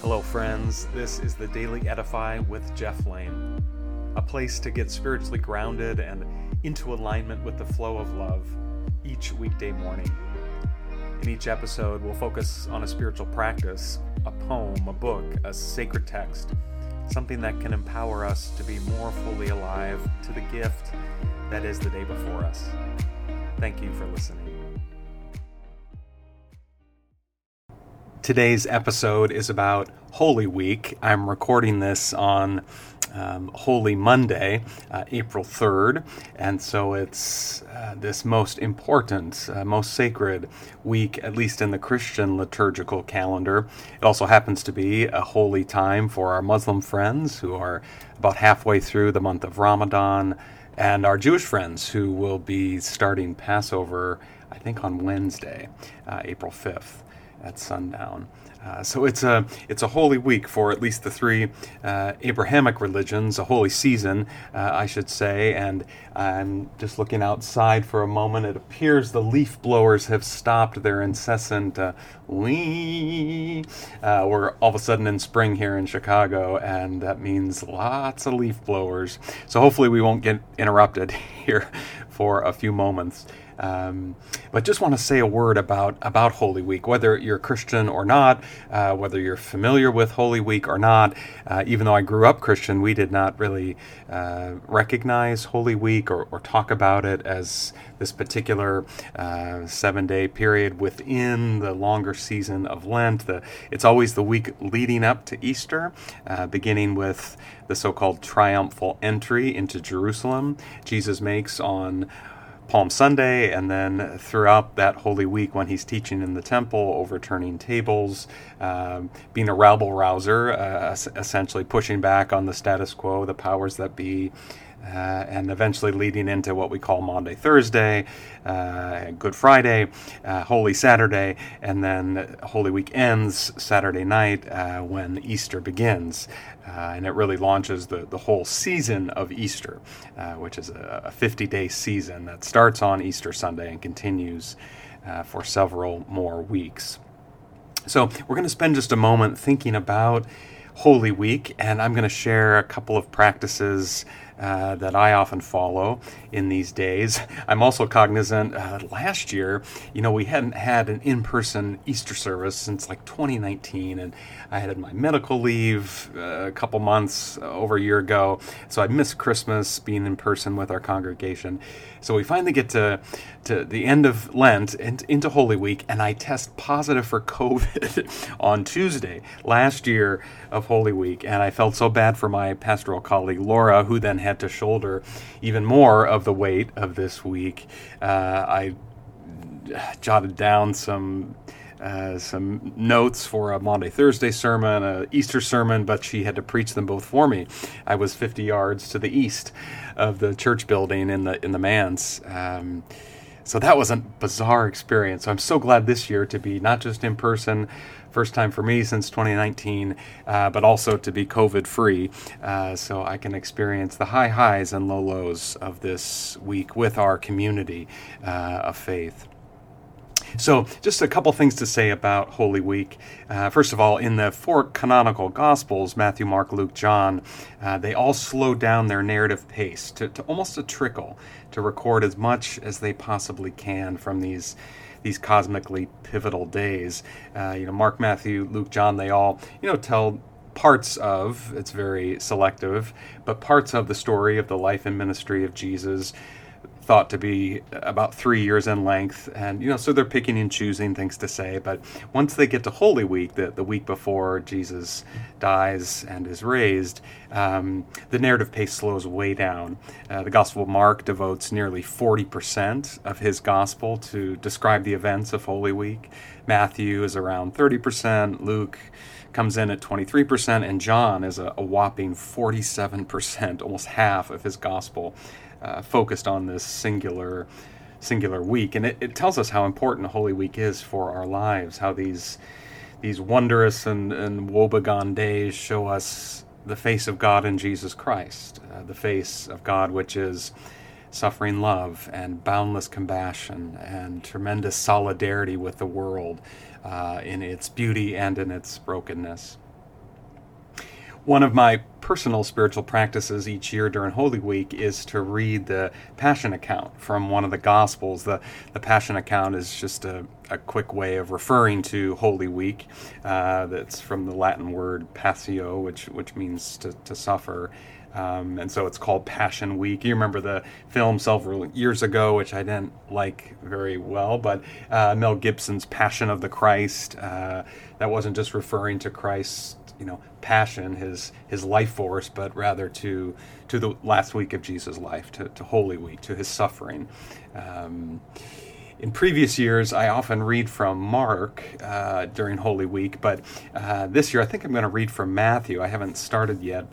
Hello, friends. This is the Daily Edify with Jeff Lane, a place to get spiritually grounded and into alignment with the flow of love each weekday morning. In each episode, we'll focus on a spiritual practice, a poem, a book, a sacred text, something that can empower us to be more fully alive to the gift that is the day before us. Thank you for listening. Today's episode is about Holy Week. I'm recording this on um, Holy Monday, uh, April 3rd, and so it's uh, this most important, uh, most sacred week, at least in the Christian liturgical calendar. It also happens to be a holy time for our Muslim friends who are about halfway through the month of Ramadan, and our Jewish friends who will be starting Passover, I think, on Wednesday, uh, April 5th at sundown. Uh, so it's a it's a holy week for at least the three uh, Abrahamic religions, a holy season, uh, I should say. And I'm just looking outside for a moment. It appears the leaf blowers have stopped their incessant uh, wee. Uh, we're all of a sudden in spring here in Chicago, and that means lots of leaf blowers. So hopefully we won't get interrupted here for a few moments. Um, but just want to say a word about about Holy Week, whether you're Christian or not, uh, whether you're familiar with Holy Week or not. Uh, even though I grew up Christian, we did not really uh, recognize Holy Week or, or, talk about it as this particular uh, seven-day period within the longer season of Lent. The, it's always the week leading up to Easter, uh, beginning with the so-called triumphal entry into Jerusalem Jesus makes on Palm Sunday, and then throughout that Holy Week when he's teaching in the temple, overturning tables, um, being a rabble rouser, uh, essentially pushing back on the status quo, the powers that be. Uh, and eventually leading into what we call Maundy Thursday, uh, Good Friday, uh, Holy Saturday, and then Holy Week ends Saturday night uh, when Easter begins. Uh, and it really launches the, the whole season of Easter, uh, which is a 50 day season that starts on Easter Sunday and continues for several more weeks. So, we're going to spend just a moment thinking about Holy Week, and I'm going to share a couple of practices uh, that I often follow in these days. I'm also cognizant uh, last year, you know, we hadn't had an in person Easter service since like 2019, and I had my medical leave uh, a couple months over a year ago, so I missed Christmas being in person with our congregation. So we finally get to, to the end of Lent and into Holy Week, and I test positive for COVID on Tuesday last year of Holy Week, and I felt so bad for my pastoral colleague Laura, who then had to shoulder even more of the weight of this week. Uh, I jotted down some. Uh, some notes for a Maundy Thursday sermon, a Easter sermon, but she had to preach them both for me. I was 50 yards to the east of the church building in the in the manse. Um, so that was a bizarre experience. So I'm so glad this year to be not just in person, first time for me since 2019, uh, but also to be COVID free, uh, so I can experience the high highs and low lows of this week with our community uh, of faith. So, just a couple things to say about Holy Week. Uh, first of all, in the four canonical Gospels Matthew, Mark, Luke, John uh, they all slow down their narrative pace to, to almost a trickle to record as much as they possibly can from these these cosmically pivotal days. Uh, you know, Mark, Matthew, Luke, John, they all, you know, tell parts of, it's very selective, but parts of the story of the life and ministry of Jesus thought to be about three years in length. And, you know, so they're picking and choosing things to say. But once they get to Holy Week, the, the week before Jesus dies and is raised, um, the narrative pace slows way down. Uh, the Gospel of Mark devotes nearly 40% of his Gospel to describe the events of Holy Week. Matthew is around 30%. Luke comes in at 23%, and John is a, a whopping 47%, almost half of his Gospel uh, focused on this singular singular week, and it, it tells us how important Holy Week is for our lives. How these these wondrous and, and woebegone days show us the face of God in Jesus Christ, uh, the face of God which is suffering love and boundless compassion and tremendous solidarity with the world uh, in its beauty and in its brokenness. One of my personal spiritual practices each year during Holy Week is to read the Passion account from one of the Gospels. The, the Passion account is just a, a quick way of referring to Holy Week. Uh, that's from the Latin word passio, which, which means to, to suffer. Um, and so it's called Passion Week. You remember the film several years ago, which I didn't like very well, but uh, Mel Gibson's Passion of the Christ. Uh, that wasn't just referring to Christ you know passion, his his life force, but rather to to the last week of Jesus' life, to, to Holy Week, to his suffering. Um, in previous years, I often read from Mark uh, during Holy Week, but uh, this year I think I'm going to read from Matthew. I haven't started yet,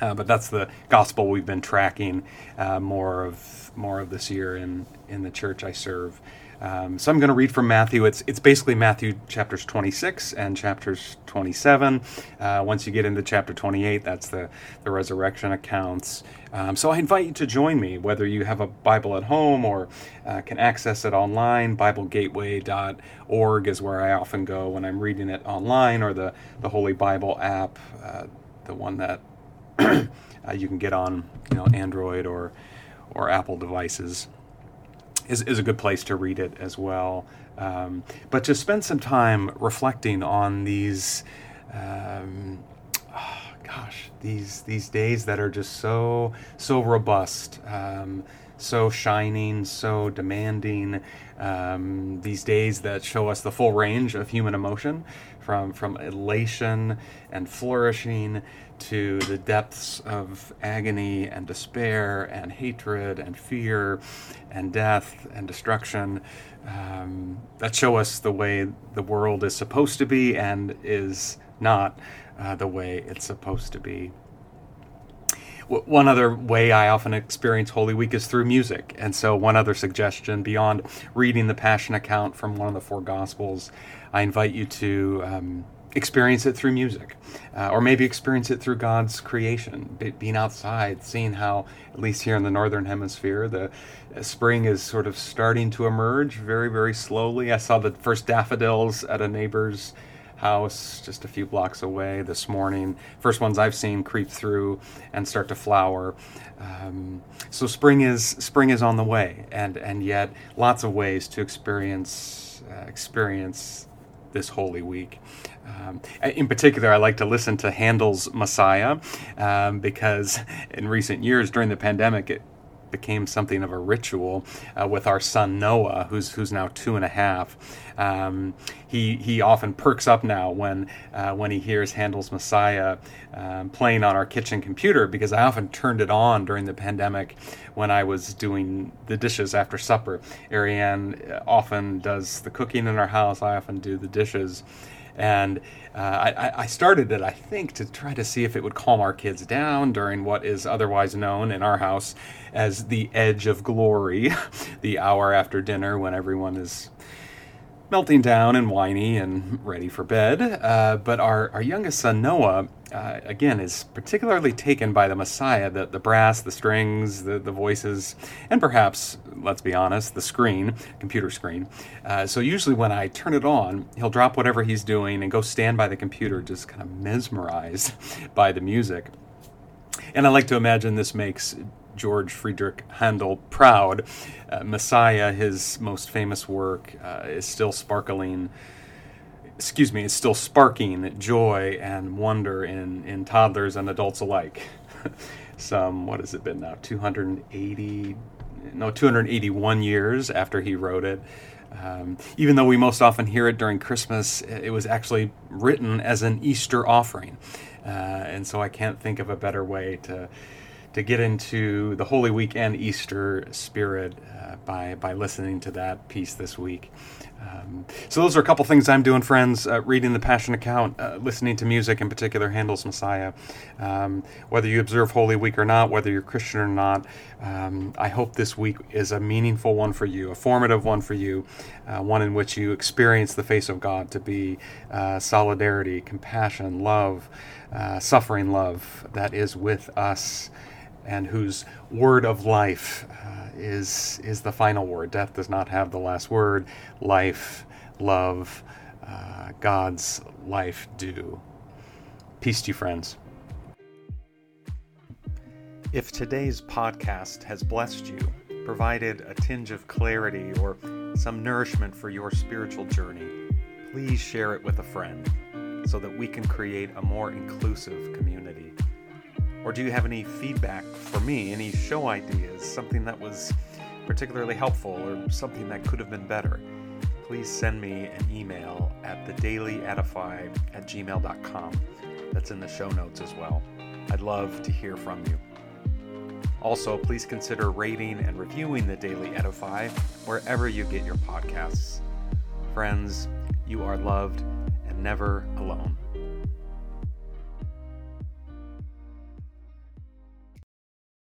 uh, but that's the gospel we've been tracking uh, more of more of this year in in the church I serve. Um, so I'm going to read from Matthew. It's it's basically Matthew chapters 26 and chapters 27. Uh, once you get into chapter 28, that's the the resurrection accounts. Um, so I invite you to join me, whether you have a Bible at home or uh, can access it online. BibleGateway.org is where I often go when I'm reading it online, or the the Holy Bible app, uh, the one that uh, you can get on you know Android or or Apple devices is, is a good place to read it as well. Um, but to spend some time reflecting on these, um, oh, gosh, these these days that are just so so robust, um, so shining, so demanding. Um, these days that show us the full range of human emotion, from from elation and flourishing to the depths of agony and despair and hatred and fear and death and destruction um, that show us the way the world is supposed to be and is not uh, the way it's supposed to be. One other way I often experience Holy Week is through music. And so, one other suggestion beyond reading the Passion account from one of the four Gospels, I invite you to um, experience it through music, uh, or maybe experience it through God's creation, be, being outside, seeing how, at least here in the northern hemisphere, the uh, spring is sort of starting to emerge very, very slowly. I saw the first daffodils at a neighbor's house just a few blocks away this morning. First ones I've seen creep through and start to flower. Um, so spring is spring is on the way, and and yet lots of ways to experience uh, experience this Holy Week. Um, in particular, I like to listen to Handel's Messiah um, because in recent years during the pandemic, it became something of a ritual uh, with our son Noah, who's who's now two and a half. Um, he he often perks up now when uh, when he hears Handel's Messiah um, playing on our kitchen computer because I often turned it on during the pandemic when I was doing the dishes after supper. Ariane uh, often does the cooking in our house. I often do the dishes. And uh, I, I, started it, I think, to try to see if it would calm our kids down during what is otherwise known in our house as the edge of glory, the hour after dinner when everyone is melting down and whiny and ready for bed. Uh, but our, our youngest son, Noah, uh, again, is particularly taken by the Messiah, the, the brass, the strings, the, the voices, and perhaps, let's be honest, the screen, computer screen. Uh, so usually when I turn it on, he'll drop whatever he's doing and go stand by the computer, just kind of mesmerized by the music. And I like to imagine this makes George Friedrich Handel proud. Uh, Messiah, his most famous work, uh, is still sparkling. Excuse me, is still sparking joy and wonder in, in toddlers and adults alike. Some, what has it been now? 280, no, 281 years after he wrote it. Um, even though we most often hear it during Christmas, it was actually written as an Easter offering. Uh, and so I can't think of a better way to to get into the Holy Week and Easter spirit uh, by by listening to that piece this week. Um, so those are a couple things I'm doing, friends. Uh, reading the Passion account, uh, listening to music, in particular Handel's Messiah. Um, whether you observe Holy Week or not, whether you're Christian or not, um, I hope this week is a meaningful one for you, a formative one for you, uh, one in which you experience the face of God to be uh, solidarity, compassion, love, uh, suffering love that is with us and whose word of life uh, is is the final word. Death does not have the last word. Life, love, uh, God's life do. Peace to you, friends. If today's podcast has blessed you, provided a tinge of clarity or some nourishment for your spiritual journey, please share it with a friend so that we can create a more inclusive community. Or do you have any feedback for me, any show ideas, something that was particularly helpful or something that could have been better? Please send me an email at thedailyedify at gmail.com. That's in the show notes as well. I'd love to hear from you. Also, please consider rating and reviewing the Daily Edify wherever you get your podcasts. Friends, you are loved and never alone.